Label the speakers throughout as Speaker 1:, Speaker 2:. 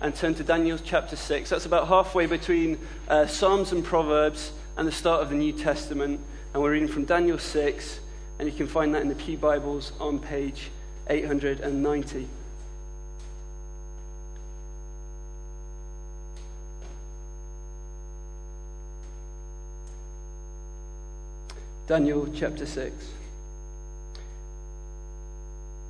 Speaker 1: and turn to Daniel chapter 6. That's about halfway between uh, Psalms and Proverbs and the start of the New Testament. And we're reading from Daniel 6, and you can find that in the Pew Bibles on page 890. Daniel chapter 6.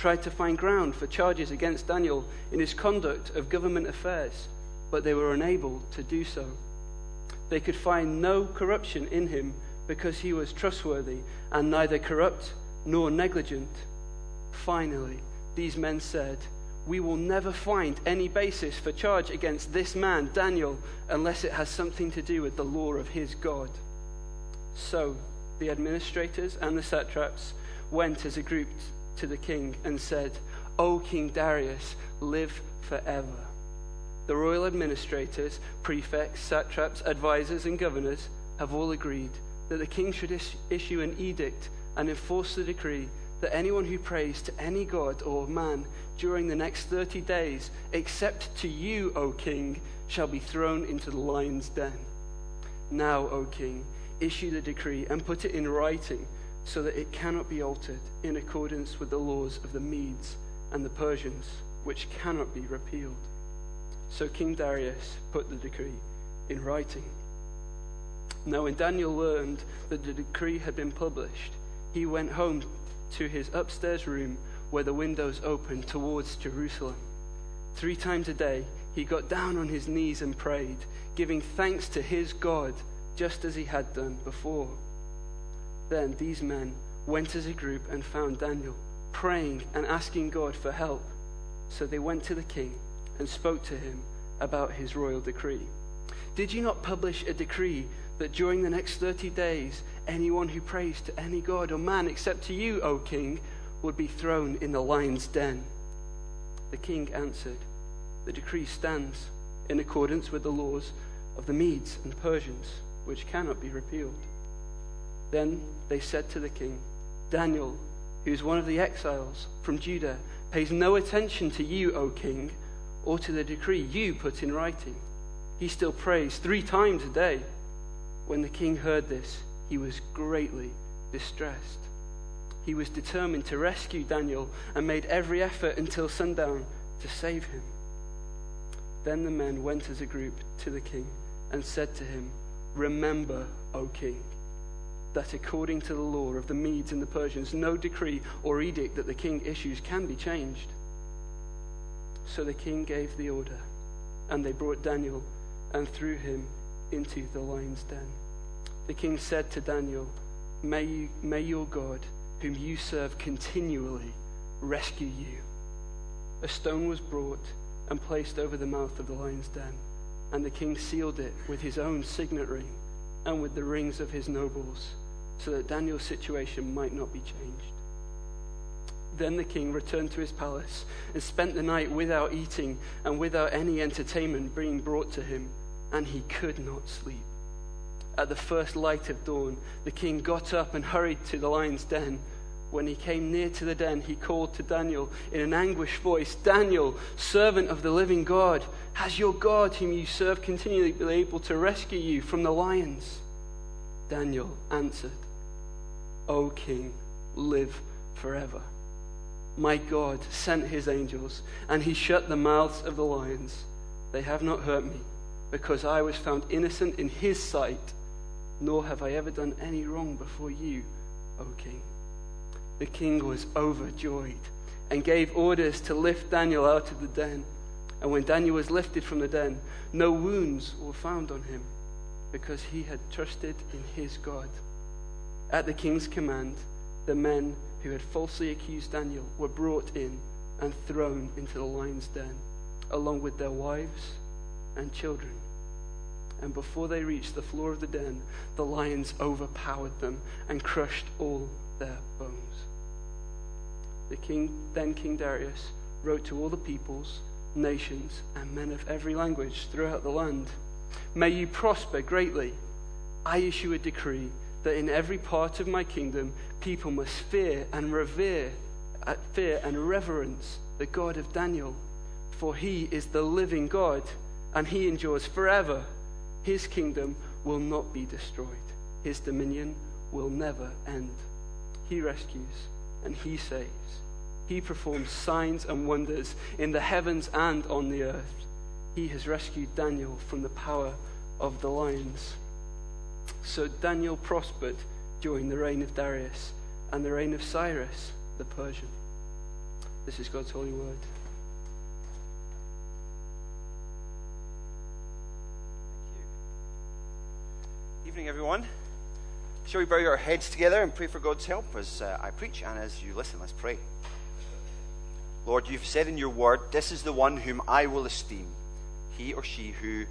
Speaker 1: tried to find ground for charges against Daniel in his conduct of government affairs, but they were unable to do so. They could find no corruption in him because he was trustworthy and neither corrupt nor negligent. Finally, these men said, We will never find any basis for charge against this man, Daniel, unless it has something to do with the law of his God. So, the administrators and the satraps went as a group to the king and said, O King Darius, live forever. The royal administrators, prefects, satraps, advisers, and governors have all agreed that the king should is- issue an edict and enforce the decree that anyone who prays to any god or man during the next 30 days, except to you, O king, shall be thrown into the lion's den. Now, O king, issue the decree and put it in writing so that it cannot be altered in accordance with the laws of the Medes and the Persians, which cannot be repealed. So King Darius put the decree in writing. Now, when Daniel learned that the decree had been published, he went home to his upstairs room where the windows opened towards Jerusalem. Three times a day, he got down on his knees and prayed, giving thanks to his God just as he had done before. Then these men went as a group and found Daniel, praying and asking God for help. So they went to the king and spoke to him about his royal decree. Did you not publish a decree that during the next 30 days, anyone who prays to any god or man except to you, O king, would be thrown in the lion's den? The king answered, The decree stands in accordance with the laws of the Medes and Persians which cannot be repealed. Then they said to the king, Daniel, who is one of the exiles from Judah, pays no attention to you, O king, or to the decree you put in writing. He still prays three times a day. When the king heard this, he was greatly distressed. He was determined to rescue Daniel and made every effort until sundown to save him. Then the men went as a group to the king and said to him, Remember, O king, that according to the law of the Medes and the Persians, no decree or edict that the king issues can be changed. So the king gave the order, and they brought Daniel and threw him into the lion's den. The king said to Daniel, May, you, may your God, whom you serve continually, rescue you. A stone was brought and placed over the mouth of the lion's den and the king sealed it with his own signet ring and with the rings of his nobles, so that Daniel's situation might not be changed. Then the king returned to his palace and spent the night without eating and without any entertainment being brought to him, and he could not sleep. At the first light of dawn, the king got up and hurried to the lion's den. When he came near to the den, he called to Daniel in an anguished voice Daniel, servant of the living God, has your God, whom you serve continually, been able to rescue you from the lions? Daniel answered, O king, live forever. My God sent his angels, and he shut the mouths of the lions. They have not hurt me, because I was found innocent in his sight, nor have I ever done any wrong before you, O king the king was overjoyed and gave orders to lift Daniel out of the den. And when Daniel was lifted from the den, no wounds were found on him because he had trusted in his God. At the king's command, the men who had falsely accused Daniel were brought in and thrown into the lion's den, along with their wives, and children. And before they reached the floor of the den, the lions overpowered them and crushed all their bones. The king, then King Darius, wrote to all the peoples, nations, and men of every language throughout the land May you prosper greatly. I issue a decree that in every part of my kingdom people must fear and revere, uh, fear and reverence the God of Daniel, for he is the living God and he endures forever. His kingdom will not be destroyed, his dominion will never end. He rescues and he saves. He performs signs and wonders in the heavens and on the earth. He has rescued Daniel from the power of the lions. So Daniel prospered during the reign of Darius and the reign of Cyrus the Persian. This is God's holy word.
Speaker 2: Evening, everyone. Shall we bow our heads together and pray for God's help as uh, I preach and as you listen? Let's pray. Lord, you've said in your word, This is the one whom I will esteem, he or she who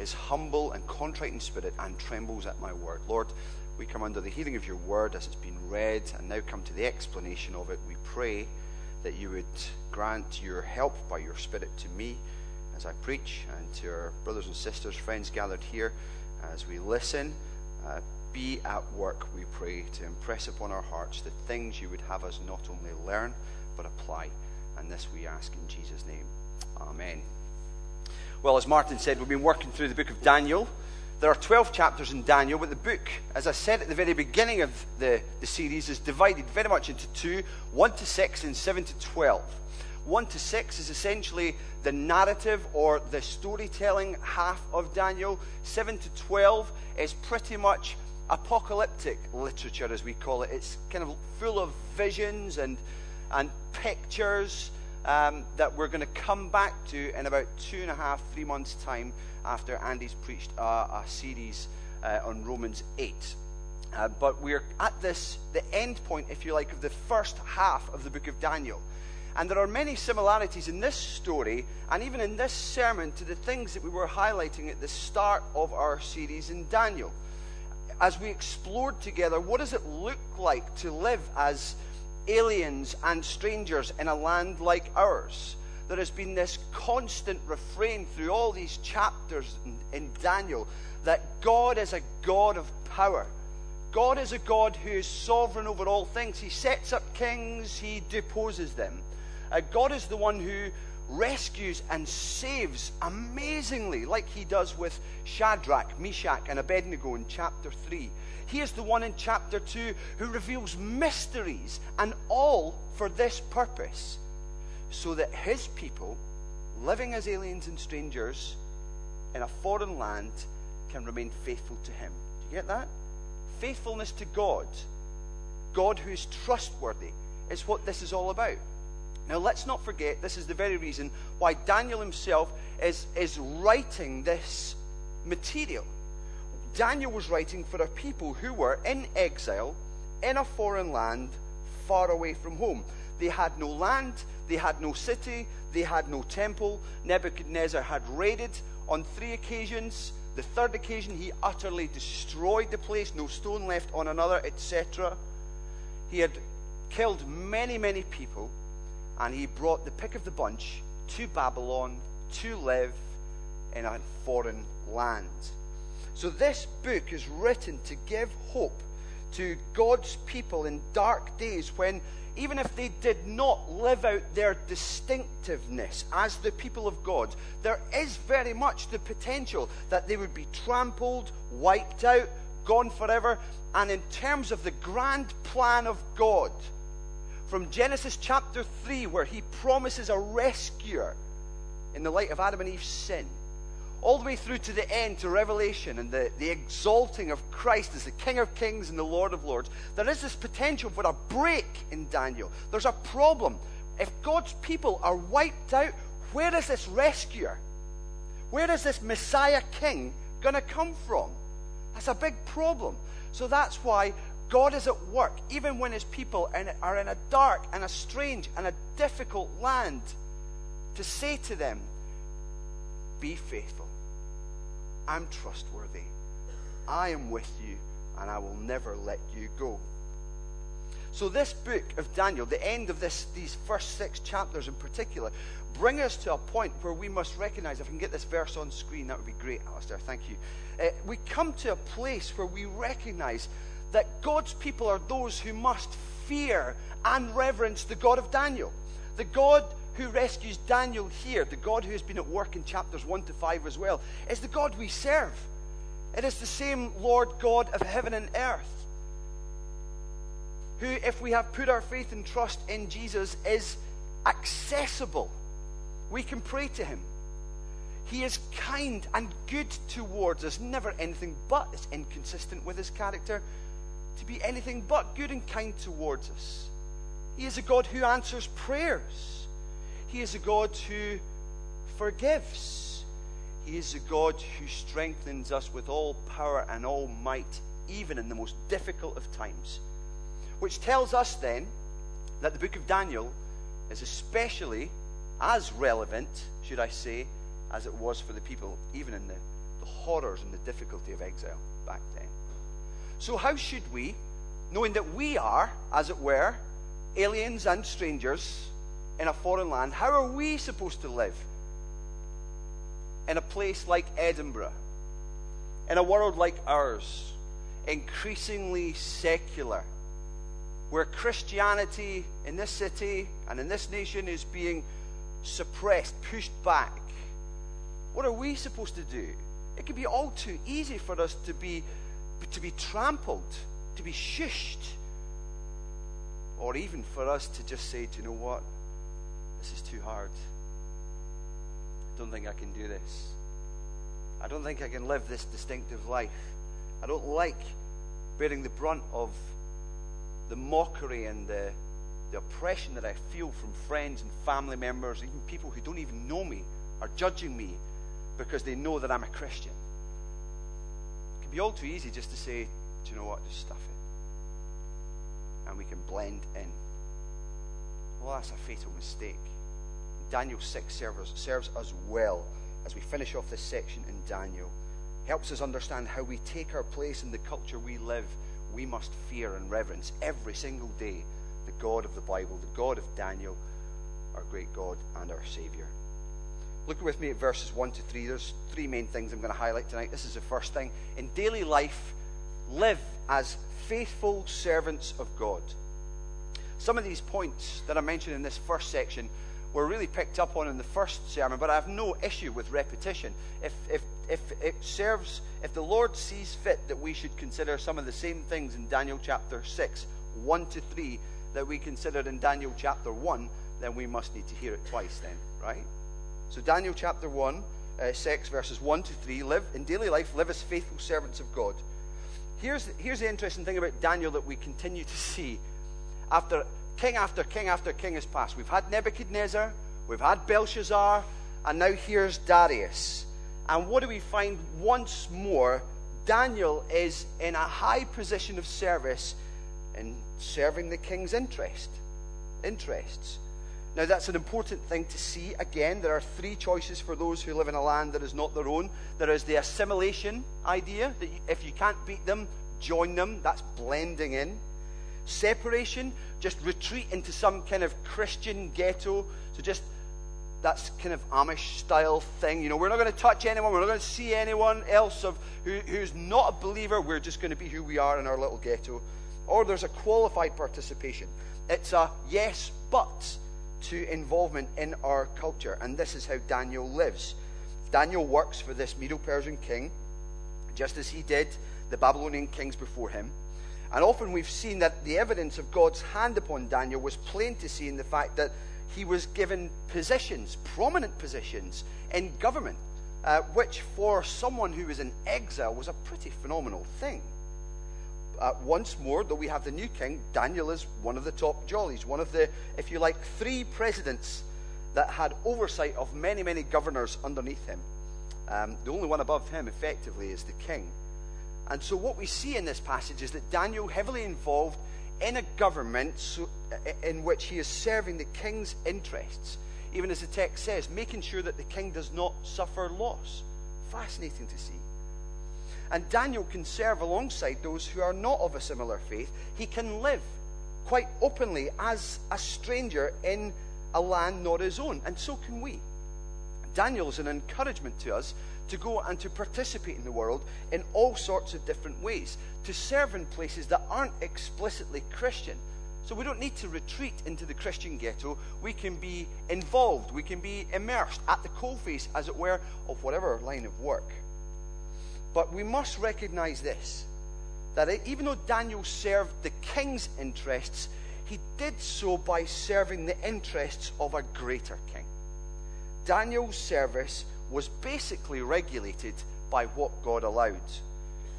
Speaker 2: is humble and contrite in spirit and trembles at my word. Lord, we come under the hearing of your word as it's been read and now come to the explanation of it. We pray that you would grant your help by your spirit to me as I preach and to our brothers and sisters, friends gathered here as we listen. Uh, be at work, we pray, to impress upon our hearts the things you would have us not only learn, but apply. And this we ask in Jesus' name. Amen. Well, as Martin said, we've been working through the book of Daniel. There are 12 chapters in Daniel, but the book, as I said at the very beginning of the, the series, is divided very much into two 1 to 6 and 7 to 12. 1 to 6 is essentially the narrative or the storytelling half of Daniel. 7 to 12 is pretty much apocalyptic literature, as we call it. It's kind of full of visions and, and pictures um, that we're going to come back to in about two and a half, three months' time after Andy's preached a, a series uh, on Romans 8. Uh, but we're at this, the end point, if you like, of the first half of the book of Daniel. And there are many similarities in this story and even in this sermon to the things that we were highlighting at the start of our series in Daniel. As we explored together, what does it look like to live as aliens and strangers in a land like ours? There has been this constant refrain through all these chapters in, Daniel that God is a God of power. God is a God who is sovereign over all things. He sets up kings, he deposes them. Uh, God is the one who rescues and saves amazingly, like he does with Shadrach, Meshach, and Abednego in chapter 3. He is the one in chapter 2 who reveals mysteries, and all for this purpose, so that his people, living as aliens and strangers in a foreign land, can remain faithful to him. Do you get that? Faithfulness to God, God who is trustworthy, is what this is all about. Now, let's not forget, this is the very reason why Daniel himself is, is writing this material. Daniel was writing for a people who were in exile in a foreign land far away from home. They had no land, they had no city, they had no temple. Nebuchadnezzar had raided on three occasions. The third occasion, he utterly destroyed the place, no stone left on another, etc. He had killed many, many people and he brought the pick of the bunch to Babylon to live in a foreign land. So, this book is written to give hope to God's people in dark days when, even if they did not live out their distinctiveness as the people of God, there is very much the potential that they would be trampled, wiped out, gone forever. And in terms of the grand plan of God, from Genesis chapter 3, where he promises a rescuer in the light of Adam and Eve's sin, all the way through to the end, to Revelation and the, the exalting of Christ as the King of Kings and the Lord of Lords, there is this potential for a break in Daniel. There's a problem. If God's people are wiped out, where is this rescuer? Where is this Messiah King going to come from? That's a big problem. So that's why God is at work, even when his people are in a dark and a strange and a difficult land, to say to them, Be faithful. I'm trustworthy. I am with you, and I will never let you go. So, this book of Daniel, the end of this, these first six chapters in particular, bring us to a point where we must recognize. If I can get this verse on screen, that would be great, Alistair. Thank you. Uh, we come to a place where we recognize that God's people are those who must fear and reverence the God of Daniel. The God who rescues Daniel here, the God who has been at work in chapters 1 to 5 as well, is the God we serve. It is the same Lord God of heaven and earth who, if we have put our faith and trust in Jesus, is accessible. We can pray to him. He is kind and good towards us, never anything but. It's inconsistent with his character to be anything but good and kind towards us. He is a God who answers prayers. He is a God who forgives. He is a God who strengthens us with all power and all might, even in the most difficult of times. Which tells us then that the book of Daniel is especially as relevant, should I say, as it was for the people, even in the, the horrors and the difficulty of exile back then. So, how should we, knowing that we are, as it were, aliens and strangers in a foreign land, how are we supposed to live in a place like Edinburgh, in a world like ours, increasingly secular? where Christianity in this city and in this nation is being suppressed, pushed back, what are we supposed to do? It can be all too easy for us to be, to be trampled, to be shushed, or even for us to just say, do you know what? This is too hard. I don't think I can do this. I don't think I can live this distinctive life. I don't like bearing the brunt of the mockery and the, the oppression that I feel from friends and family members, even people who don't even know me, are judging me because they know that I'm a Christian. It can be all too easy just to say, do you know what, just stuff it. And we can blend in. Well, that's a fatal mistake. Daniel 6 serves, serves us well as we finish off this section in Daniel. Helps us understand how we take our place in the culture we live we must fear and reverence every single day the God of the Bible, the God of Daniel, our great God and our Savior. Look with me at verses 1 to 3. There's three main things I'm going to highlight tonight. This is the first thing. In daily life, live as faithful servants of God. Some of these points that I mentioned in this first section were really picked up on in the first sermon, but I have no issue with repetition. If, if, if it serves, if the Lord sees fit that we should consider some of the same things in Daniel chapter 6, 1 to 3, that we considered in Daniel chapter 1, then we must need to hear it twice, then, right? So, Daniel chapter 1, uh, 6, verses 1 to 3 live in daily life, live as faithful servants of God. Here's, here's the interesting thing about Daniel that we continue to see after king after king after king has passed. We've had Nebuchadnezzar, we've had Belshazzar, and now here's Darius. And what do we find once more? Daniel is in a high position of service in serving the king's interest, interests. Now, that's an important thing to see. Again, there are three choices for those who live in a land that is not their own. There is the assimilation idea that if you can't beat them, join them. That's blending in separation, just retreat into some kind of Christian ghetto. So just that's kind of Amish style thing. You know, we're not going to touch anyone. We're not going to see anyone else of who, who's not a believer. We're just going to be who we are in our little ghetto. Or there's a qualified participation. It's a yes, but to involvement in our culture. And this is how Daniel lives. Daniel works for this Medo Persian king, just as he did the Babylonian kings before him. And often we've seen that the evidence of God's hand upon Daniel was plain to see in the fact that he was given positions, prominent positions in government, uh, which for someone who was in exile was a pretty phenomenal thing. Uh, once more, though we have the new king, Daniel is one of the top jollies, one of the, if you like, three presidents that had oversight of many, many governors underneath him. Um, the only one above him, effectively, is the king. And so, what we see in this passage is that Daniel heavily involved in a government so, in which he is serving the king's interests, even as the text says, making sure that the king does not suffer loss. Fascinating to see. And Daniel can serve alongside those who are not of a similar faith. He can live quite openly as a stranger in a land not his own. And so can we. Daniel is an encouragement to us to go and to participate in the world in all sorts of different ways, to serve in places that aren't explicitly Christian. So we don't need to retreat into the Christian ghetto. We can be involved, we can be immersed at the coalface, as it were, of whatever line of work. But we must recognize this that even though Daniel served the king's interests, he did so by serving the interests of a greater king. Daniel's service was basically regulated by what God allowed.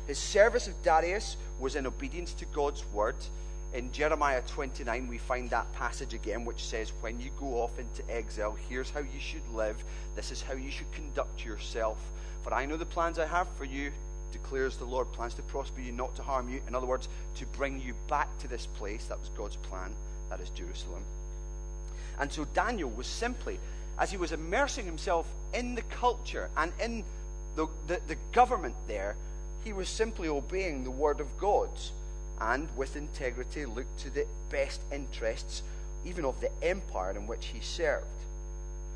Speaker 2: His service of Darius was in obedience to God's word. In Jeremiah 29, we find that passage again, which says, When you go off into exile, here's how you should live. This is how you should conduct yourself. For I know the plans I have for you, declares the Lord plans to prosper you, not to harm you. In other words, to bring you back to this place. That was God's plan. That is Jerusalem. And so Daniel was simply, as he was immersing himself in the culture and in the, the, the government there, he was simply obeying the word of God and with integrity looked to the best interests even of the empire in which he served.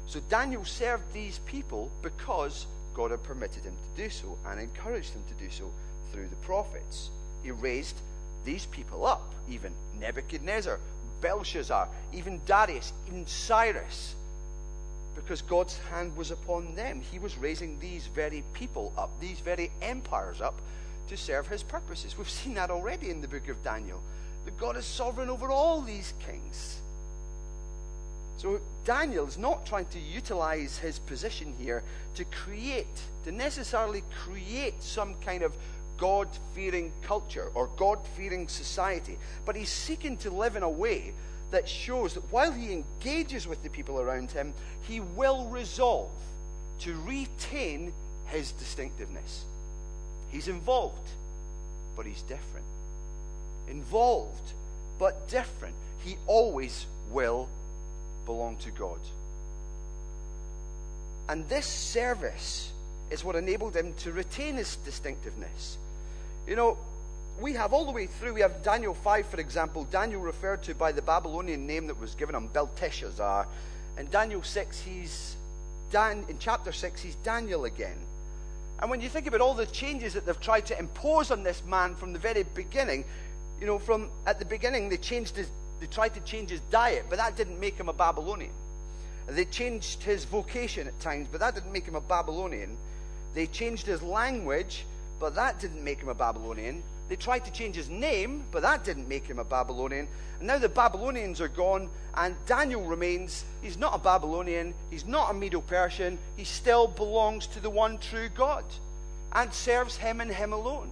Speaker 2: So Daniel served these people because God had permitted him to do so and encouraged him to do so through the prophets. He raised these people up, even Nebuchadnezzar, Belshazzar, even Darius, even Cyrus, because God's hand was upon them. He was raising these very people up, these very empires up, to serve his purposes. We've seen that already in the book of Daniel. That God is sovereign over all these kings. So Daniel is not trying to utilize his position here to create, to necessarily create some kind of God fearing culture or God fearing society, but he's seeking to live in a way that shows that while he engages with the people around him, he will resolve to retain his distinctiveness. He's involved, but he's different. Involved, but different. He always will belong to God. And this service is what enabled him to retain his distinctiveness. You know, we have all the way through, we have Daniel 5, for example, Daniel referred to by the Babylonian name that was given him, Belteshazzar. In Daniel 6, he's Dan, in chapter 6, he's Daniel again. And when you think about all the changes that they've tried to impose on this man from the very beginning, you know, from at the beginning they changed his, they tried to change his diet, but that didn't make him a Babylonian. They changed his vocation at times, but that didn't make him a Babylonian. They changed his language, but that didn't make him a Babylonian. They tried to change his name, but that didn't make him a Babylonian. And now the Babylonians are gone, and Daniel remains. He's not a Babylonian, he's not a Medo Persian, he still belongs to the one true God and serves him and him alone.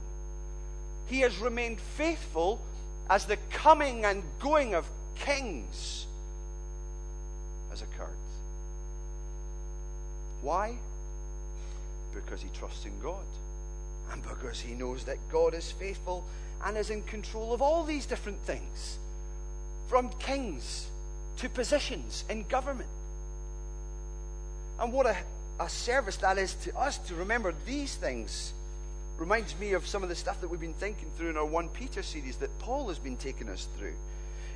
Speaker 2: He has remained faithful as the coming and going of kings has occurred. Why? Because he trusts in God and because he knows that God is faithful and is in control of all these different things, from kings to positions in government. And what a, a service that is to us to remember these things. Reminds me of some of the stuff that we've been thinking through in our 1 Peter series that Paul has been taking us through.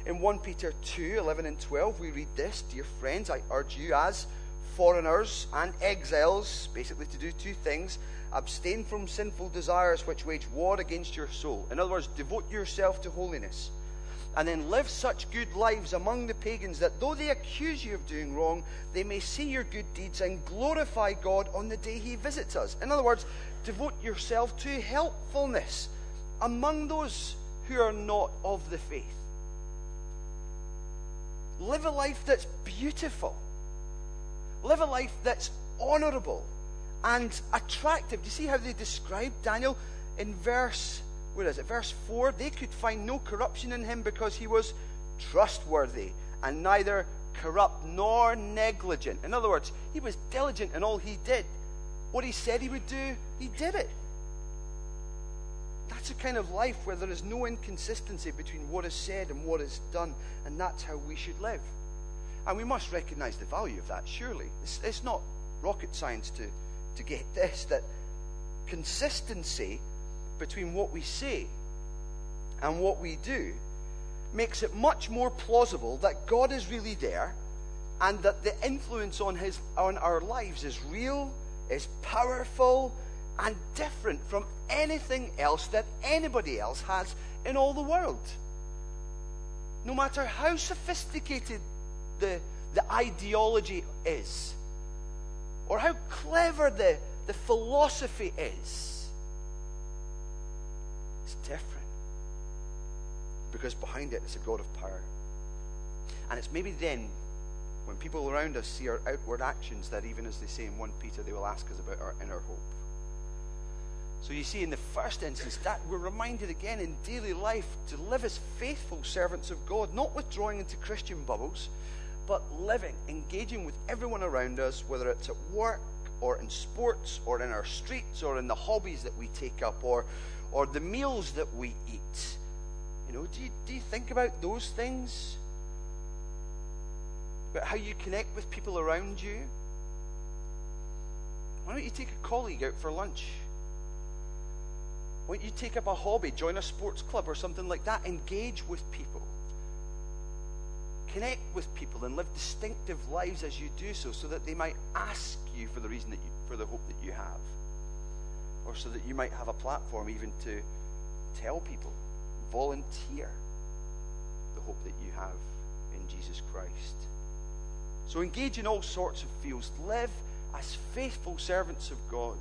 Speaker 2: In 1 Peter 2 11 and 12, we read this Dear friends, I urge you as foreigners and exiles, basically to do two things Abstain from sinful desires which wage war against your soul. In other words, devote yourself to holiness. And then live such good lives among the pagans that though they accuse you of doing wrong, they may see your good deeds and glorify God on the day He visits us. In other words, devote yourself to helpfulness among those who are not of the faith. Live a life that's beautiful. Live a life that's honorable and attractive. Do you see how they describe Daniel in verse, where is it? Verse 4. They could find no corruption in him because he was trustworthy and neither corrupt nor negligent. In other words, he was diligent in all he did. What he said he would do, he did it. That's a kind of life where there is no inconsistency between what is said and what is done, and that's how we should live. And we must recognize the value of that, surely. It's, it's not rocket science to to get this that consistency between what we say and what we do makes it much more plausible that God is really there and that the influence on, his, on our lives is real, is powerful, and different from anything else that anybody else has in all the world. No matter how sophisticated the, the ideology is, or how clever the, the philosophy is, it's different. Because behind it is a God of power. And it's maybe then, when people around us see our outward actions, that even as they say in 1 Peter, they will ask us about our inner hope. So you see, in the first instance, that we're reminded again in daily life to live as faithful servants of God, not withdrawing into Christian bubbles, but living, engaging with everyone around us, whether it's at work or in sports or in our streets or in the hobbies that we take up or, or the meals that we eat. You know, do you, do you think about those things? About how you connect with people around you? Why don't you take a colleague out for lunch? Why don't you take up a hobby, join a sports club or something like that? Engage with people. Connect with people and live distinctive lives as you do so, so that they might ask you for the reason that you, for the hope that you have. Or so that you might have a platform even to tell people, volunteer the hope that you have in Jesus Christ. So engage in all sorts of fields. Live as faithful servants of God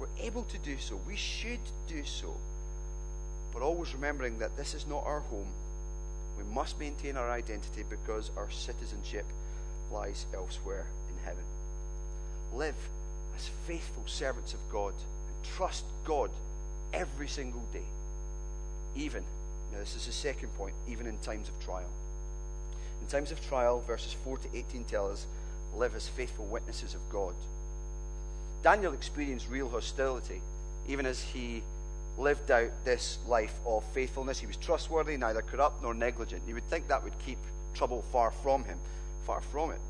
Speaker 2: we're able to do so. We should do so. But always remembering that this is not our home. We must maintain our identity because our citizenship lies elsewhere in heaven. Live as faithful servants of God and trust God every single day. Even, now this is the second point, even in times of trial. In times of trial, verses 4 to 18 tell us, live as faithful witnesses of God. Daniel experienced real hostility, even as he lived out this life of faithfulness. He was trustworthy, neither corrupt nor negligent. You would think that would keep trouble far from him. Far from it.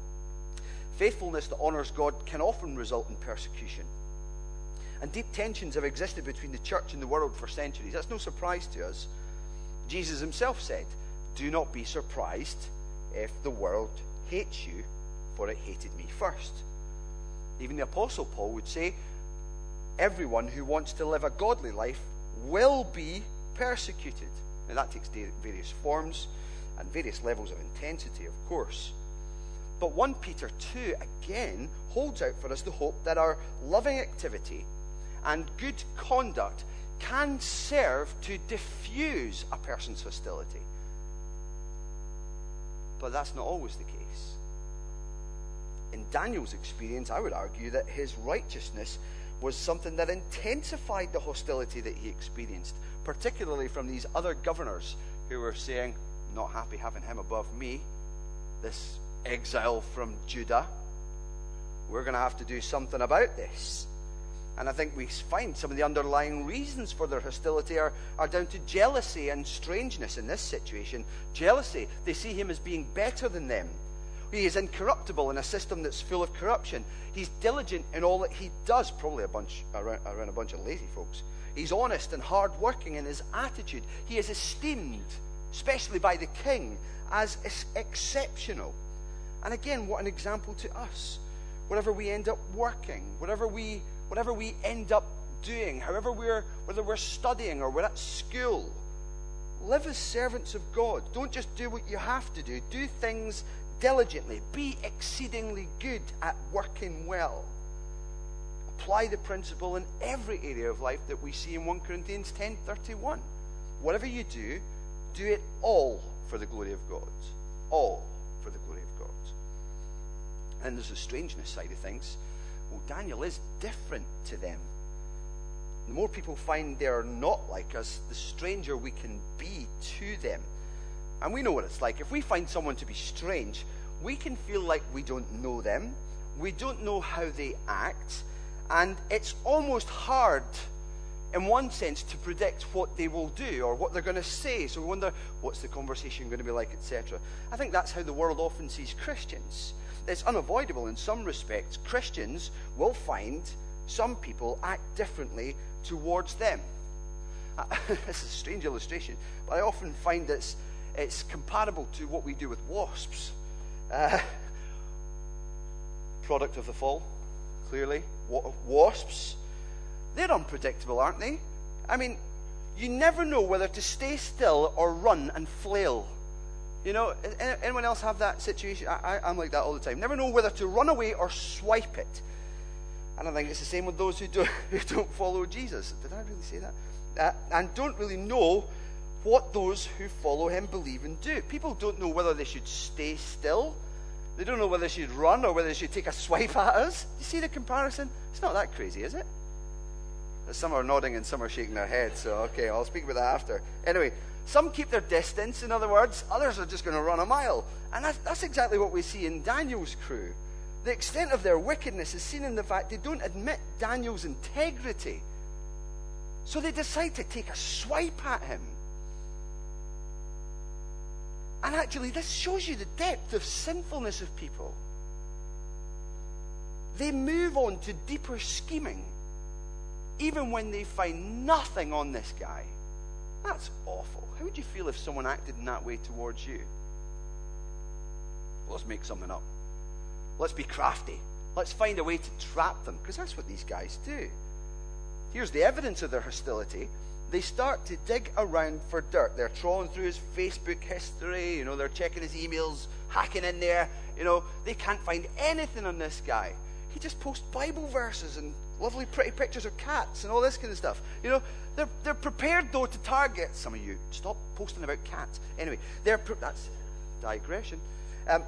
Speaker 2: Faithfulness that honors God can often result in persecution. And deep tensions have existed between the church and the world for centuries. That's no surprise to us. Jesus himself said, Do not be surprised if the world hates you, for it hated me first. Even the Apostle Paul would say, everyone who wants to live a godly life will be persecuted. Now, that takes various forms and various levels of intensity, of course. But 1 Peter 2 again holds out for us the hope that our loving activity and good conduct can serve to diffuse a person's hostility. But that's not always the case in Daniel's experience, I would argue that his righteousness was something that intensified the hostility that he experienced, particularly from these other governors who were saying, Not happy having him above me, this exile from Judah. We're going to have to do something about this. And I think we find some of the underlying reasons for their hostility are, are down to jealousy and strangeness in this situation. Jealousy, they see him as being better than them. He is incorruptible in a system that's full of corruption. He's diligent in all that he does, probably a bunch around, around a bunch of lazy folks. He's honest and hardworking in his attitude. He is esteemed, especially by the king, as exceptional. And again, what an example to us. Whatever we end up working, whatever we, whatever we end up doing, however we're, whether we're studying or we're at school, live as servants of God. Don't just do what you have to do. Do things diligently, be exceedingly good at working well. Apply the principle in every area of life that we see in 1 Corinthians 10:31. Whatever you do, do it all for the glory of God. All for the glory of God. And there's a strangeness side of things. Well, Daniel is different to them. The more people find they are not like us, the stranger we can be to them. And we know what it's like. If we find someone to be strange, we can feel like we don't know them, we don't know how they act, and it's almost hard, in one sense, to predict what they will do or what they're going to say. So we wonder, what's the conversation going to be like, etc. I think that's how the world often sees Christians. It's unavoidable in some respects. Christians will find some people act differently towards them. this is a strange illustration, but I often find it's, it's comparable to what we do with wasps. Uh, product of the fall, clearly. Wasps, they're unpredictable, aren't they? I mean, you never know whether to stay still or run and flail. You know, anyone else have that situation? I, am like that all the time. Never know whether to run away or swipe it. And I think it's the same with those who don't, who don't follow Jesus. Did I really say that? Uh, and don't really know what those who follow him believe and do. People don't know whether they should stay still. They don't know whether they should run or whether they should take a swipe at us. You see the comparison? It's not that crazy, is it? Some are nodding and some are shaking their heads, so okay, I'll speak about that after. Anyway, some keep their distance, in other words, others are just going to run a mile. And that's, that's exactly what we see in Daniel's crew. The extent of their wickedness is seen in the fact they don't admit Daniel's integrity. So they decide to take a swipe at him. And actually, this shows you the depth of sinfulness of people. They move on to deeper scheming, even when they find nothing on this guy. That's awful. How would you feel if someone acted in that way towards you? Let's make something up. Let's be crafty. Let's find a way to trap them, because that's what these guys do. Here's the evidence of their hostility. They start to dig around for dirt. They're trawling through his Facebook history, you know, they're checking his emails, hacking in there. You know, they can't find anything on this guy. He just posts Bible verses and lovely, pretty pictures of cats and all this kind of stuff. You know, they're, they're prepared, though, to target some of you. Stop posting about cats. Anyway, they're pre- that's digression. Um,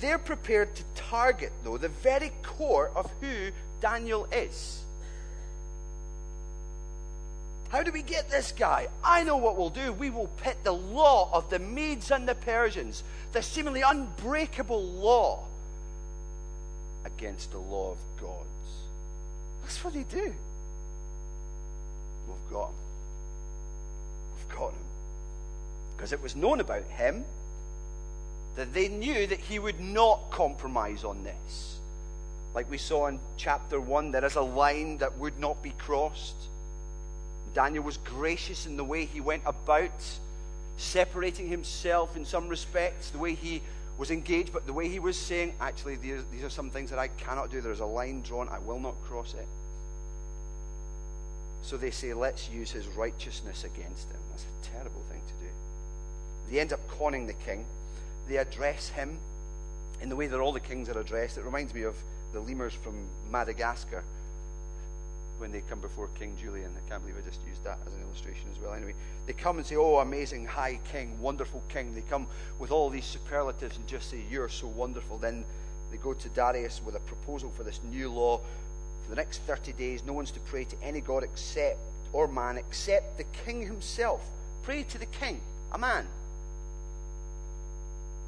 Speaker 2: they're prepared to target, though, the very core of who Daniel is. How do we get this guy? I know what we'll do. We will pit the law of the Medes and the Persians, the seemingly unbreakable law, against the law of God's. That's what they do. We've got him. We've got him. Because it was known about him that they knew that he would not compromise on this. Like we saw in chapter 1, there is a line that would not be crossed. Daniel was gracious in the way he went about separating himself in some respects, the way he was engaged, but the way he was saying, actually, these, are some things that I cannot do. There's a line drawn, I will not cross it. So they say, let's use his righteousness against him. That's a terrible thing to do. They end up conning the king they address him in the way that all the kings are addressed. It reminds me of the lemurs from Madagascar when they come before King Julien. I can't believe I just used that as an illustration as well. Anyway, they come and say, Oh, amazing high king, wonderful king. They come with all these superlatives and just say, You're so wonderful. Then they go to Darius with a proposal for this new law. For the next 30 days, no one's to pray to any god except or man except the king himself. Pray to the king, a man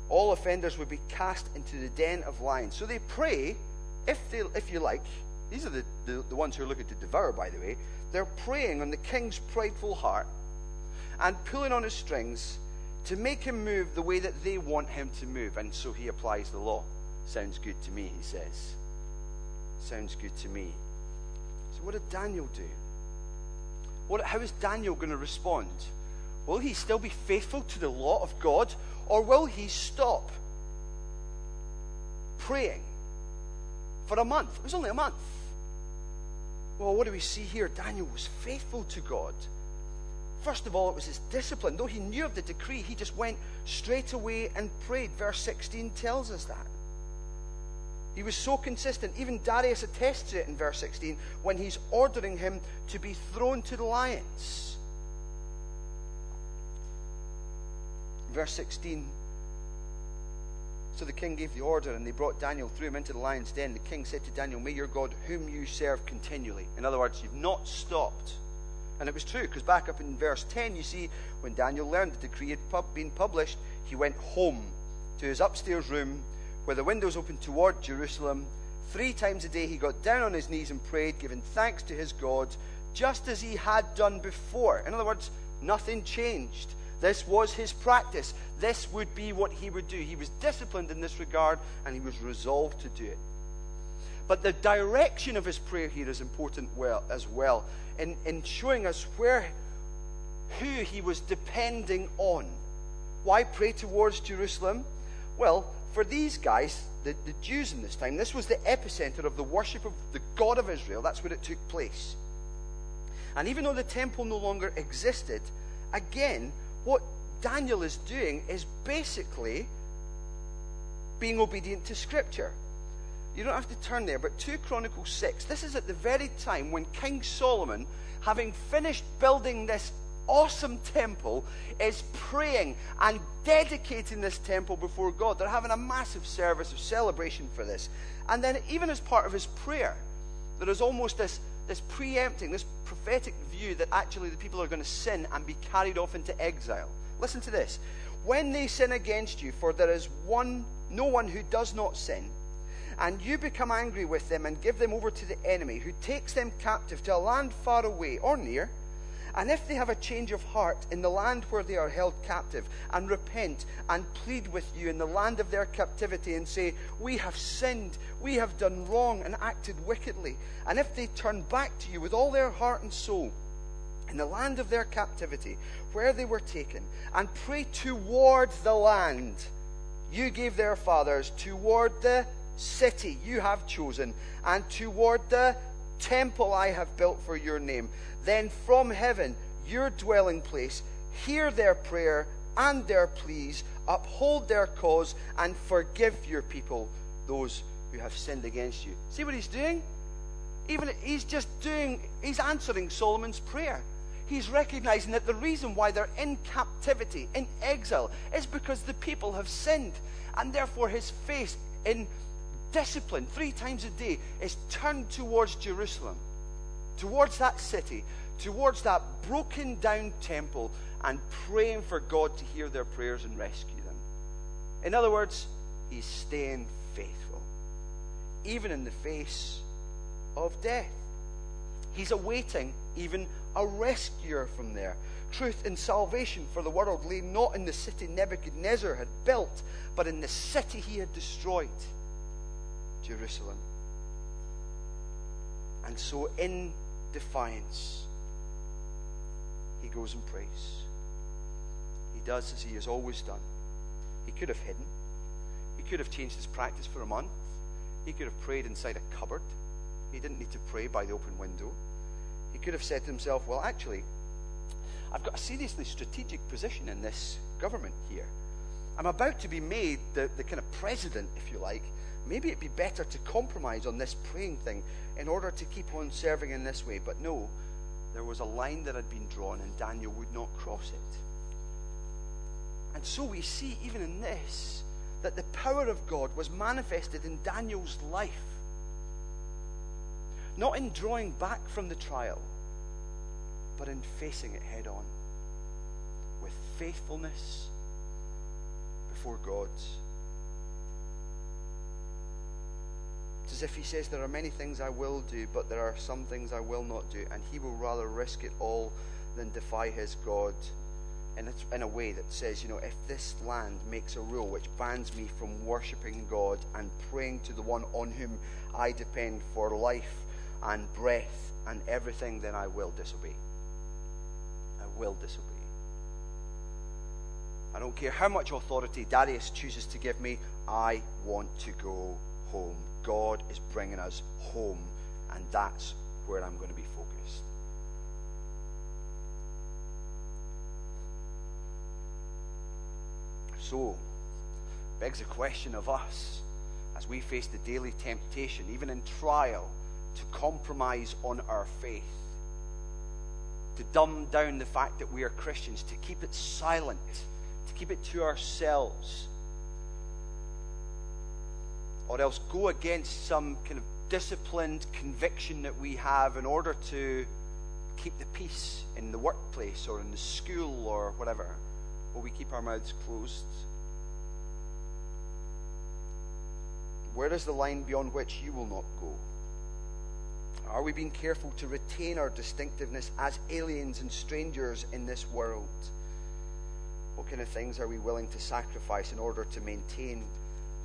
Speaker 2: all offenders would be cast into the den of lions. So they pray, if, they, if you like, these are the, the, the ones who are looking to devour, by the way, they're preying on the king's prideful heart and pulling on his strings to make him move the way that they want him to move. And so he applies the law. Sounds good to me, he says. Sounds good to me. So, what did Daniel do? What, how is Daniel going to respond? Will he still be faithful to the law of God, or will he stop praying for a month? It was only a month. Well, what do we see here? Daniel was faithful to God. First of all, it was his discipline. Though he knew of the decree, he just went straight away and prayed. Verse 16 tells us that. He was so consistent. Even Darius attests to it in verse 16 when he's ordering him to be thrown to the lions. Verse 16. So the king gave the order, and they brought Daniel, threw him into the lion's den. The king said to Daniel, May your God, whom you serve continually. In other words, you've not stopped. And it was true, because back up in verse 10, you see, when Daniel learned the decree had been published, he went home to his upstairs room where the windows opened toward Jerusalem. Three times a day he got down on his knees and prayed, giving thanks to his God, just as he had done before. In other words, nothing changed. This was his practice. This would be what he would do. He was disciplined in this regard and he was resolved to do it. But the direction of his prayer here is important well, as well in, in showing us where, who he was depending on. Why pray towards Jerusalem? Well, for these guys, the, the Jews in this time, this was the epicenter of the worship of the God of Israel. That's where it took place. And even though the temple no longer existed, again, what Daniel is doing is basically being obedient to Scripture. You don't have to turn there, but 2 Chronicles 6, this is at the very time when King Solomon, having finished building this awesome temple, is praying and dedicating this temple before God. They're having a massive service of celebration for this. And then, even as part of his prayer, there is almost this, this preempting, this prophetic view that actually the people are going to sin and be carried off into exile. Listen to this. When they sin against you, for there is one, no one who does not sin, and you become angry with them and give them over to the enemy, who takes them captive to a land far away or near, and if they have a change of heart in the land where they are held captive, and repent and plead with you in the land of their captivity, and say, We have sinned, we have done wrong, and acted wickedly, and if they turn back to you with all their heart and soul, in the land of their captivity, where they were taken, and pray toward the land you gave their fathers, toward the city you have chosen, and toward the temple I have built for your name. Then from heaven, your dwelling place, hear their prayer and their pleas, uphold their cause, and forgive your people, those who have sinned against you. See what he's doing? Even he's just doing, he's answering Solomon's prayer. He's recognizing that the reason why they're in captivity, in exile, is because the people have sinned. And therefore, his face in discipline three times a day is turned towards Jerusalem, towards that city, towards that broken down temple, and praying for God to hear their prayers and rescue them. In other words, he's staying faithful, even in the face of death. He's awaiting even a rescuer from there. Truth and salvation for the world lay not in the city Nebuchadnezzar had built, but in the city he had destroyed. Jerusalem. And so, in defiance, he goes and prays. He does as he has always done. He could have hidden, he could have changed his practice for a month, he could have prayed inside a cupboard. He didn't need to pray by the open window. He could have said to himself, Well, actually, I've got a seriously strategic position in this government here. I'm about to be made the, the kind of president, if you like, maybe it'd be better to compromise on this praying thing in order to keep on serving in this way. But no, there was a line that had been drawn, and Daniel would not cross it. And so we see, even in this, that the power of God was manifested in Daniel's life. Not in drawing back from the trial, but in facing it head on with faithfulness before God. It's as if he says, There are many things I will do, but there are some things I will not do. And he will rather risk it all than defy his God. And it's in a way that says, you know, if this land makes a rule which bans me from worshipping God and praying to the one on whom I depend for life and breath and everything, then I will disobey. I will disobey. I don't care how much authority Darius chooses to give me, I want to go home. God is bringing us home, and that's where I'm going to be focused. So, begs the question of us as we face the daily temptation, even in trial, to compromise on our faith, to dumb down the fact that we are Christians, to keep it silent, to keep it to ourselves or else go against some kind of disciplined conviction that we have in order to keep the peace in the workplace or in the school or whatever, will we keep our mouths closed? Where is the line beyond which you will not go? Are we being careful to retain our distinctiveness as aliens and strangers in this world? What kind of things are we willing to sacrifice in order to maintain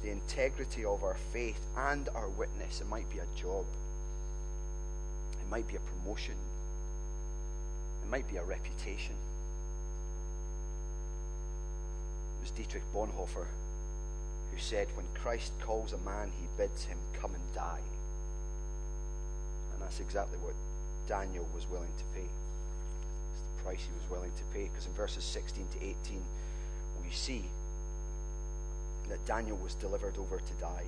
Speaker 2: the integrity of our faith and our witness. It might be a job, it might be a promotion, it might be a reputation. It was Dietrich Bonhoeffer who said, When Christ calls a man, he bids him come and die. And that's exactly what Daniel was willing to pay. It's the price he was willing to pay. Because in verses 16 to 18, we see that Daniel was delivered over to die.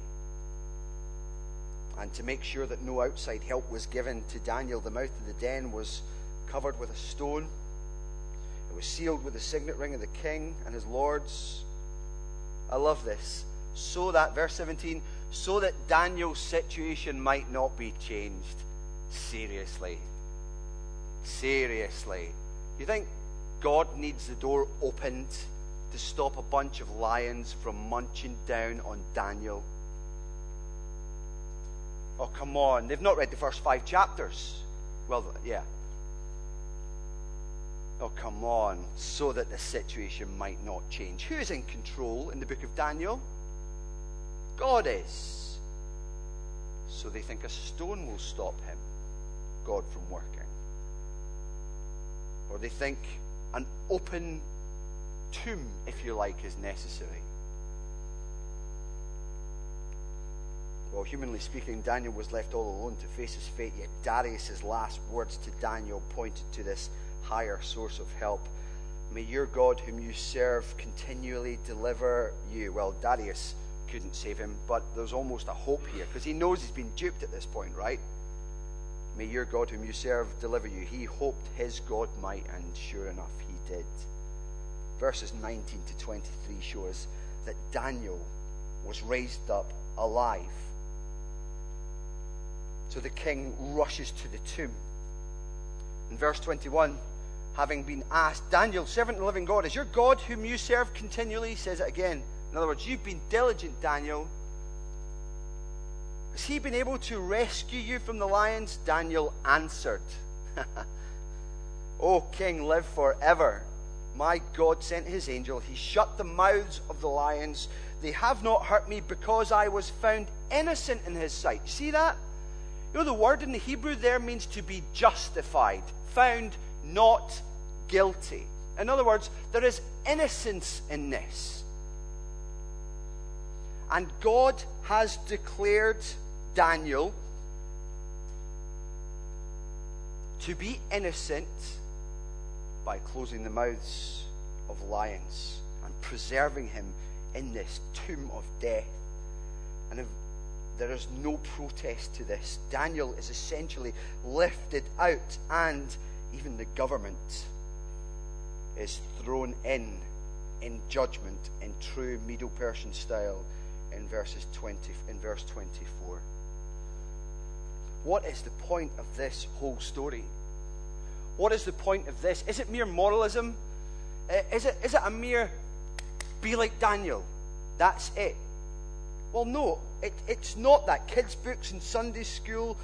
Speaker 2: And to make sure that no outside help was given to Daniel, the mouth of the den was covered with a stone. It was sealed with the signet ring of the king and his lords. I love this. So that, verse 17, so that Daniel's situation might not be changed. Seriously. Seriously. You think God needs the door opened to stop a bunch of lions from munching down on Daniel? Oh, come on. They've not read the first five chapters. Well, yeah. Oh, come on. So that the situation might not change. Who is in control in the book of Daniel? God is. So they think a stone will stop him, God from working. Or they think an open tomb, if you like, is necessary. Well, humanly speaking, Daniel was left all alone to face his fate, yet Darius' last words to Daniel pointed to this higher source of help. May your God, whom you serve, continually deliver you. Well, Darius couldn't save him, but there's almost a hope here because he knows he's been duped at this point, right? May your God, whom you serve, deliver you. He hoped his God might, and sure enough, he did. Verses 19 to 23 show us that Daniel was raised up alive. So the king rushes to the tomb. In verse 21, having been asked, Daniel, servant of the living God, is your God whom you serve continually? He says it again. In other words, you've been diligent, Daniel. Has he been able to rescue you from the lions? Daniel answered, O king, live forever. My God sent his angel. He shut the mouths of the lions. They have not hurt me because I was found innocent in his sight. See that? You know, the word in the Hebrew there means to be justified, found not guilty. In other words, there is innocence in this. And God has declared Daniel to be innocent by closing the mouths of lions and preserving him in this tomb of death. And if there is no protest to this, Daniel is essentially lifted out, and even the government is thrown in in judgment in true Medo Persian style in verses 20 in verse 24. What is the point of this whole story? What is the point of this? Is it mere moralism? Uh, is it, is it a mere be like Daniel? That's it. Well, no, it, it's not that. Kids' books in Sunday school,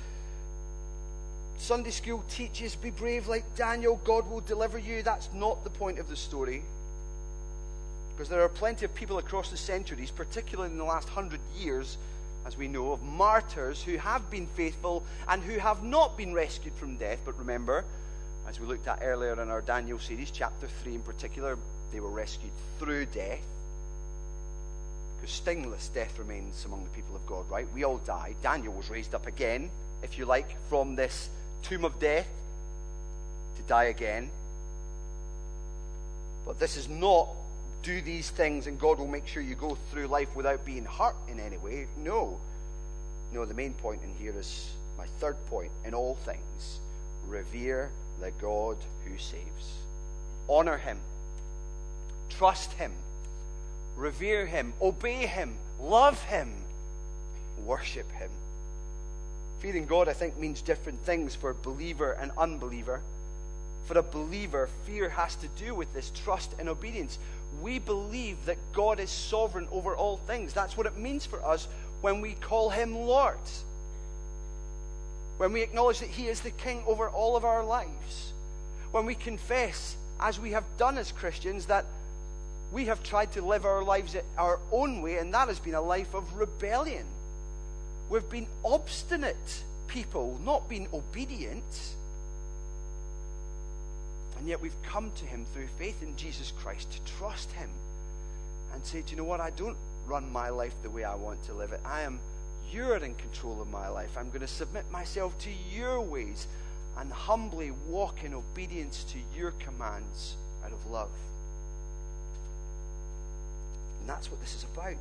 Speaker 2: Sunday school teaches be brave like Daniel, God will deliver you. That's not the point of the story. Because there are plenty of people across the centuries, particularly in the last hundred years, as we know, of martyrs who have been faithful and who have not been rescued from death. But remember, as we looked at earlier in our Daniel series, chapter 3 in particular, they were rescued through death. Because stingless death remains among the people of God, right? We all die. Daniel was raised up again, if you like, from this tomb of death to die again. But this is not do these things and God will make sure you go through life without being hurt in any way. No. No, the main point in here is my third point in all things revere the God who saves. Honor him. Trust him. Revere him. Obey him. Love him. Worship him. Fearing God, I think, means different things for believer and unbeliever. For a believer, fear has to do with this trust and obedience we believe that God is sovereign over all things. That's what it means for us when we call him Lord. When we acknowledge that he is the king over all of our lives. When we confess, as we have done as Christians, that we have tried to live our lives our own way, and that has been a life of rebellion. We've been obstinate people, not been obedient. And yet we've come to him through faith in Jesus Christ to trust him and say, Do you know what? I don't run my life the way I want to live it. I am, you're in control of my life. I'm going to submit myself to your ways and humbly walk in obedience to your commands out of love. And that's what this is about.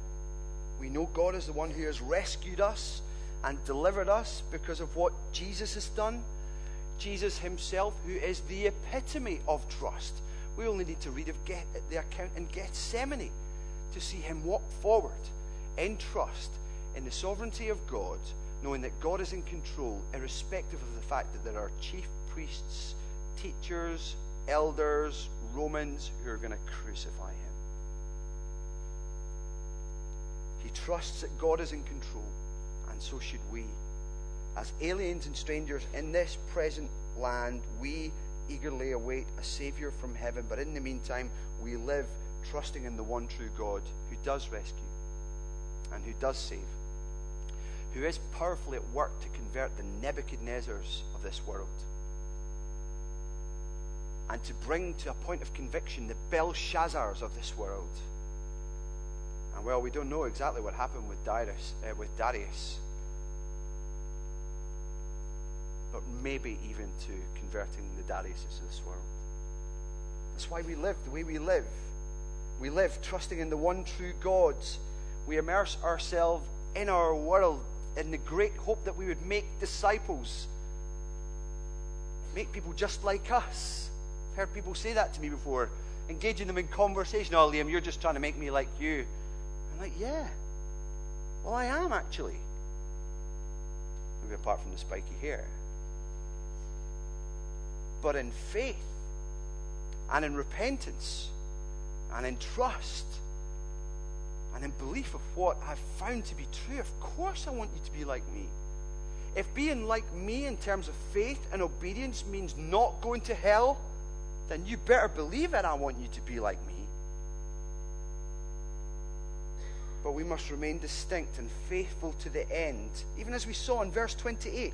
Speaker 2: We know God is the one who has rescued us and delivered us because of what Jesus has done. Jesus himself, who is the epitome of trust. We only need to read of Get, the account in Gethsemane to see him walk forward in trust in the sovereignty of God, knowing that God is in control, irrespective of the fact that there are chief priests, teachers, elders, Romans who are going to crucify him. He trusts that God is in control, and so should we. As aliens and strangers in this present land, we eagerly await a Savior from heaven, but in the meantime, we live trusting in the one true God who does rescue and who does save, who is powerfully at work to convert the Nebuchadnezzars of this world and to bring to a point of conviction the Belshazzars of this world. And well, we don't know exactly what happened with Darius, uh, with Darius, but maybe even to converting the Dariuses of this world. That's why we live the way we live. We live trusting in the one true God. We immerse ourselves in our world in the great hope that we would make disciples, make people just like us. I've heard people say that to me before, engaging them in conversation. Oh, Liam, you're just trying to make me like you. I'm like, yeah. Well, I am actually. Maybe apart from the spiky hair. But in faith and in repentance and in trust and in belief of what I've found to be true, of course I want you to be like me. If being like me in terms of faith and obedience means not going to hell, then you better believe it. I want you to be like me. But we must remain distinct and faithful to the end. Even as we saw in verse 28.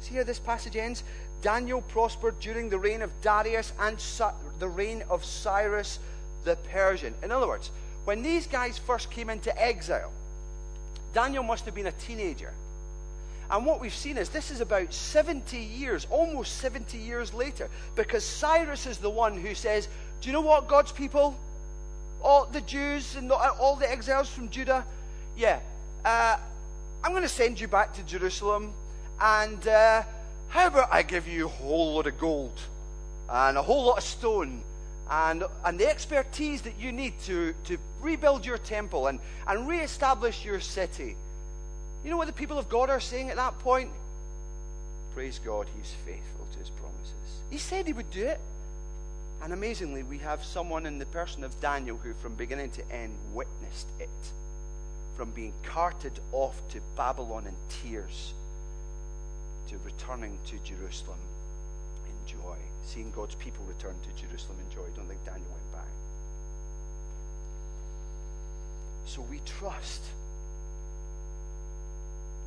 Speaker 2: See how this passage ends? Daniel prospered during the reign of Darius and the reign of Cyrus the Persian. In other words, when these guys first came into exile, Daniel must have been a teenager. And what we've seen is this is about 70 years, almost 70 years later, because Cyrus is the one who says, Do you know what, God's people? All the Jews and all the exiles from Judah, yeah, uh, I'm going to send you back to Jerusalem. And uh, how about I give you a whole lot of gold and a whole lot of stone and, and the expertise that you need to, to rebuild your temple and, and reestablish your city? You know what the people of God are saying at that point? Praise God, He's faithful to His promises. He said He would do it. And amazingly, we have someone in the person of Daniel who, from beginning to end, witnessed it. From being carted off to Babylon in tears to returning to Jerusalem in joy. Seeing God's people return to Jerusalem in joy. I don't think Daniel went back. So we trust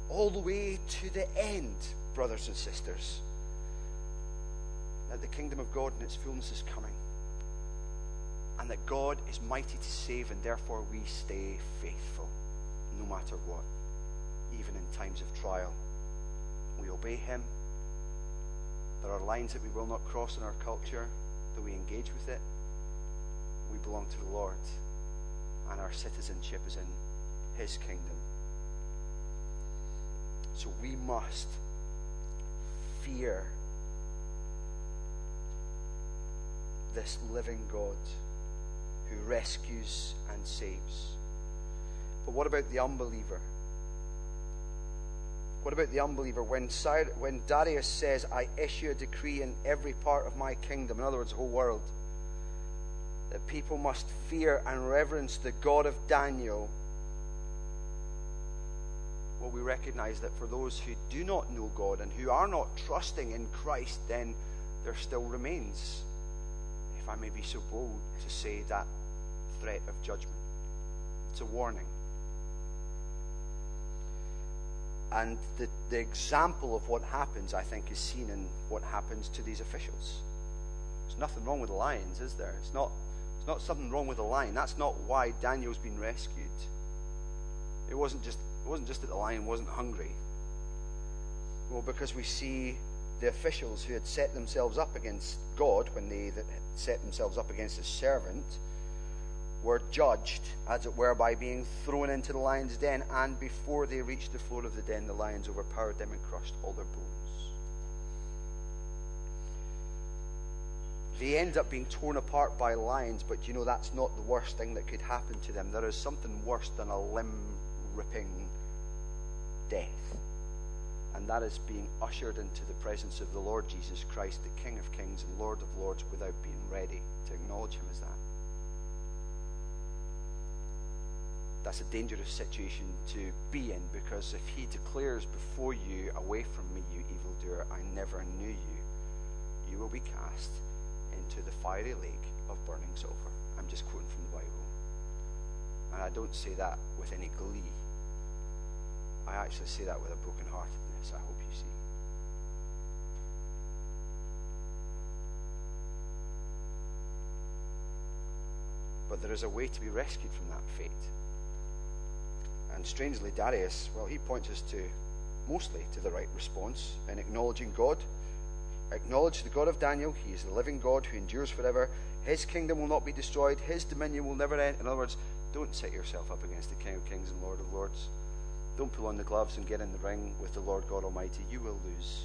Speaker 2: all the way to the end, brothers and sisters, that the kingdom of God in its fullness is coming. And that God is mighty to save, and therefore we stay faithful no matter what, even in times of trial. We obey Him. There are lines that we will not cross in our culture, though we engage with it. We belong to the Lord, and our citizenship is in His kingdom. So we must fear this living God who rescues and saves. But what about the unbeliever? What about the unbeliever? When, when Darius says, I issue a decree in every part of my kingdom, in other words, the whole world, that people must fear and reverence the God of Daniel well, we recognize that for those who do not know God and who are not trusting in Christ, then there still remains, if I may be so bold to say, that threat of judgment. It's a warning. And the, the example of what happens, I think, is seen in what happens to these officials. There's nothing wrong with the lions, is there? It's not There's not something wrong with the lion. That's not why Daniel's been rescued. It wasn't just, it wasn't just that the lion wasn't hungry. Well, because we see the officials who had set themselves up against God when they set themselves up against his servant were judged, as it were, by being thrown into the lion's den, and before they reached the floor of the den, the lions overpowered them and crushed all their bones. They end up being torn apart by lions, but you know that's not the worst thing that could happen to them. There is something worse than a limb ripping death and that is being ushered into the presence of the Lord Jesus Christ, the King of Kings and Lord of Lords, without being ready to acknowledge Him as that. That's a dangerous situation to be in because if He declares before you, Away from me, you evildoer, I never knew you, you will be cast into the fiery lake of burning sulfur. I'm just quoting from the Bible. And I don't say that with any glee. I actually say that with a broken heartedness, I hope you see. But there is a way to be rescued from that fate. And strangely, Darius, well, he points us to mostly to the right response in acknowledging God. Acknowledge the God of Daniel. He is the living God who endures forever. His kingdom will not be destroyed. His dominion will never end. In other words, don't set yourself up against the King of Kings and Lord of Lords. Don't pull on the gloves and get in the ring with the Lord God Almighty. You will lose.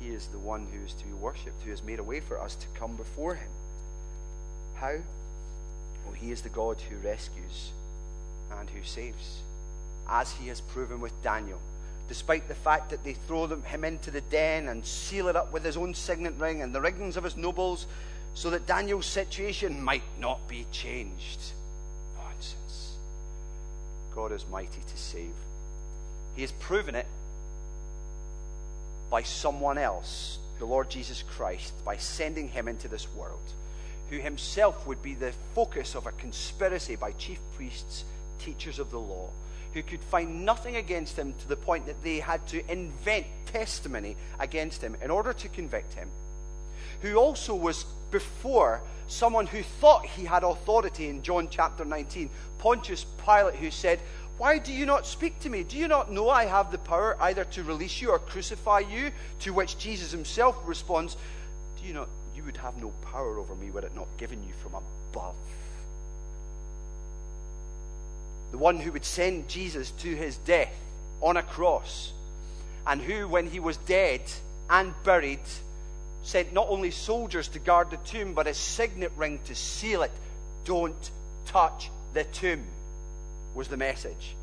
Speaker 2: He is the one who is to be worshipped, who has made a way for us to come before Him. How? Well, He is the God who rescues and who saves, as He has proven with Daniel. Despite the fact that they throw them, him into the den and seal it up with his own signet ring and the rings of his nobles, so that Daniel's situation might not be changed. Nonsense. God is mighty to save. He has proven it by someone else, the Lord Jesus Christ, by sending him into this world, who himself would be the focus of a conspiracy by chief priests, teachers of the law, who could find nothing against him to the point that they had to invent testimony against him in order to convict him, who also was before someone who thought he had authority in John chapter 19, Pontius Pilate, who said, why do you not speak to me? Do you not know I have the power either to release you or crucify you? To which Jesus himself responds, Do you not, you would have no power over me were it not given you from above. The one who would send Jesus to his death on a cross, and who, when he was dead and buried, sent not only soldiers to guard the tomb, but a signet ring to seal it. Don't touch the tomb was the message.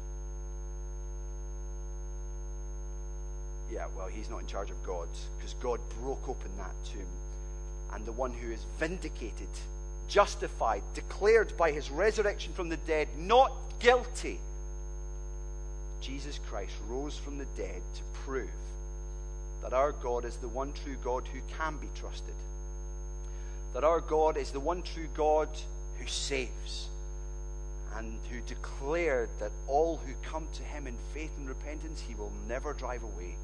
Speaker 2: Yeah, well, he's not in charge of God because God broke open that tomb. And the one who is vindicated, justified, declared by his resurrection from the dead, not guilty, Jesus Christ rose from the dead to prove that our God is the one true God who can be trusted. That our God is the one true God who saves and who declared that all who come to him in faith and repentance, he will never drive away,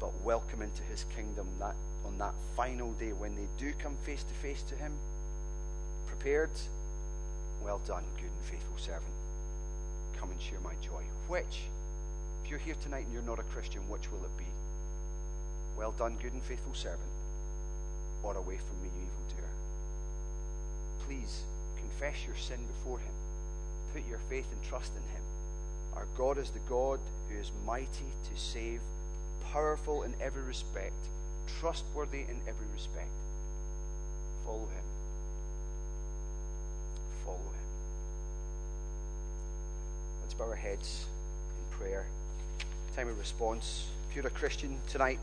Speaker 2: but welcome into his kingdom that on that final day when they do come face to face to him, prepared. Well done, good and faithful servant. Come and share my joy. Which, if you're here tonight and you're not a Christian, which will it be? Well done, good and faithful servant, or away from me, you evildoer. Please confess your sin before Him. Put your faith and trust in Him. Our God is the God who is mighty to save, powerful in every respect, trustworthy in every respect. Follow Him. Follow Him. Let's bow our heads in prayer. Time of response. If you're a Christian tonight,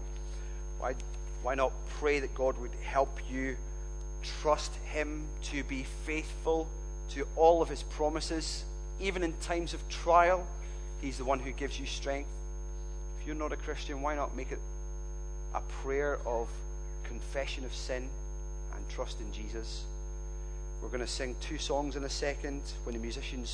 Speaker 2: why, why not pray that God would help you? trust Him to be faithful to all of His promises, even in times of trial. He's the one who gives you strength. If you're not a Christian, why not make it a prayer of confession of sin and trust in Jesus? We're going to sing two songs in a second when the musicians.